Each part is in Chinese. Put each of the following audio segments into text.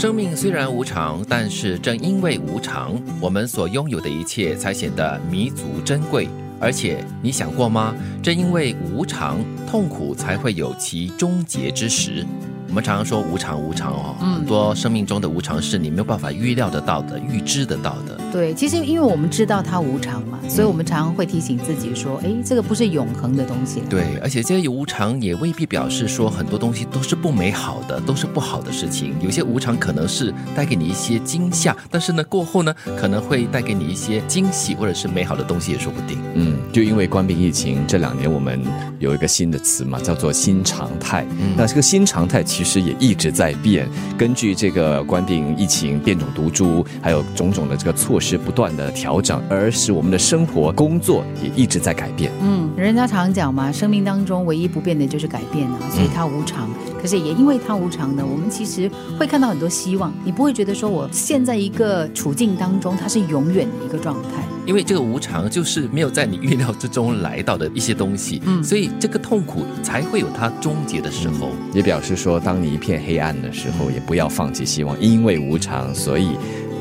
生命虽然无常，但是正因为无常，我们所拥有的一切才显得弥足珍贵。而且你想过吗？正因为无常，痛苦才会有其终结之时。我们常常说无常无常哦，很多生命中的无常是你没有办法预料得到的、预知得到的。对，其实因为我们知道它无常嘛，所以我们常常会提醒自己说：“哎，这个不是永恒的东西。”对，而且这些无常也未必表示说很多东西都是不美好的，都是不好的事情。有些无常可能是带给你一些惊吓，但是呢，过后呢，可能会带给你一些惊喜或者是美好的东西也说不定。嗯，就因为关闭疫情这两年，我们有一个新的词嘛，叫做新常态。那这个新常态其实也一直在变，根据这个关闭疫情、变种毒株，还有种种的这个措。是不断的调整，而使我们的生活、工作也一直在改变。嗯，人家常讲嘛，生命当中唯一不变的就是改变啊，所以它无常。可是也因为它无常呢，我们其实会看到很多希望。你不会觉得说我现在一个处境当中，它是永远的一个状态。因为这个无常就是没有在你预料之中来到的一些东西，嗯，所以这个痛苦才会有它终结的时候。也表示说，当你一片黑暗的时候，也不要放弃希望，因为无常，所以。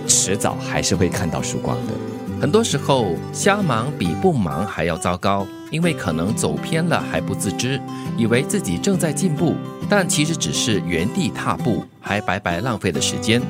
迟早还是会看到曙光的。很多时候，瞎忙比不忙还要糟糕，因为可能走偏了还不自知，以为自己正在进步，但其实只是原地踏步，还白白浪费了时间。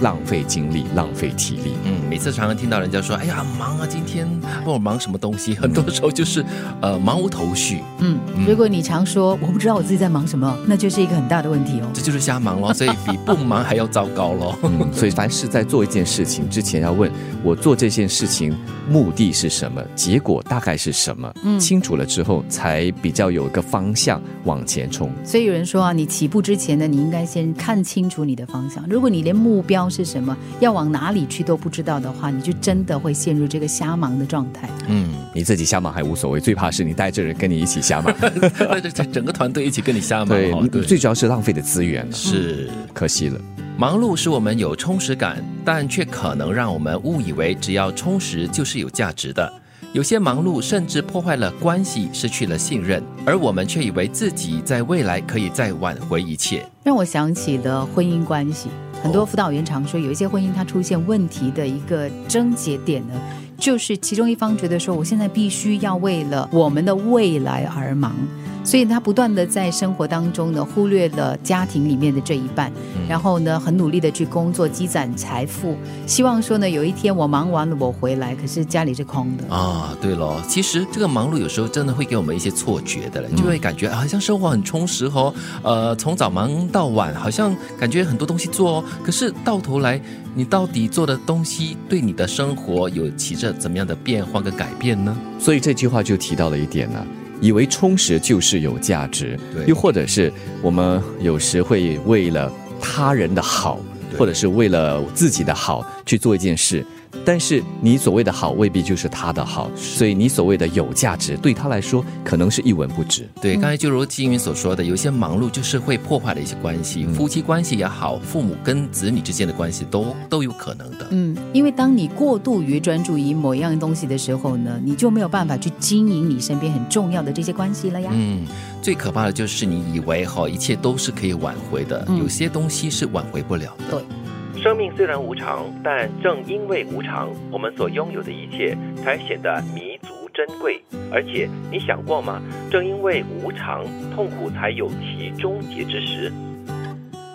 浪费精力，浪费体力。嗯，每次常常听到人家说：“哎呀，忙啊，今天问我忙什么东西？”很多时候就是，呃，忙无头绪。嗯，如果你常说我不知道我自己在忙什么，那就是一个很大的问题哦。这就是瞎忙咯，所以比不忙还要糟糕咯。嗯，所以凡是在做一件事情之前，要问我做这件事情目的是什么，结果大概是什么？嗯，清楚了之后，才比较有一个方向往前冲。所以有人说啊，你起步之前呢，你应该先看清楚你的方向。如果你连目标是什么？要往哪里去都不知道的话，你就真的会陷入这个瞎忙的状态。嗯，你自己瞎忙还无所谓，最怕是你带着人跟你一起瞎忙，带着整个团队一起跟你瞎忙。对，最主要是浪费的资源，是可惜了。忙碌使我们有充实感，但却可能让我们误以为只要充实就是有价值的。有些忙碌甚至破坏了关系，失去了信任，而我们却以为自己在未来可以再挽回一切。让我想起了婚姻关系。很多辅导员常说，有一些婚姻它出现问题的一个症结点呢，就是其中一方觉得说，我现在必须要为了我们的未来而忙。所以他不断的在生活当中呢，忽略了家庭里面的这一半，然后呢，很努力的去工作积攒财富，希望说呢，有一天我忙完了我回来，可是家里是空的啊。对了，其实这个忙碌有时候真的会给我们一些错觉的了，就会感觉好像生活很充实哦，呃，从早忙到晚，好像感觉很多东西做哦，可是到头来，你到底做的东西对你的生活有起着怎么样的变化跟改变呢？所以这句话就提到了一点呢。以为充实就是有价值，又或者是我们有时会为了他人的好，或者是为了自己的好去做一件事。但是你所谓的好未必就是他的好，所以你所谓的有价值对他来说可能是一文不值。对，刚才就如金云所说的，有些忙碌就是会破坏的一些关系，夫妻关系也好，父母跟子女之间的关系都都有可能的。嗯，因为当你过度于专注于某一样东西的时候呢，你就没有办法去经营你身边很重要的这些关系了呀。嗯，最可怕的就是你以为哈一切都是可以挽回的，有些东西是挽回不了的。对。生命虽然无常，但正因为无常，我们所拥有的一切才显得弥足珍贵。而且，你想过吗？正因为无常，痛苦才有其终结之时。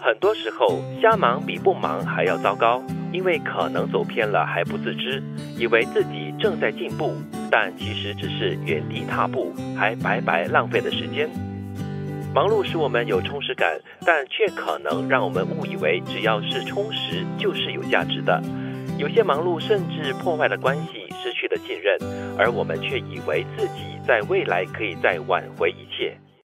很多时候，瞎忙比不忙还要糟糕，因为可能走偏了还不自知，以为自己正在进步，但其实只是原地踏步，还白白浪费了时间。忙碌使我们有充实感，但却可能让我们误以为只要是充实就是有价值的。有些忙碌甚至破坏了关系，失去了信任，而我们却以为自己在未来可以再挽回一切。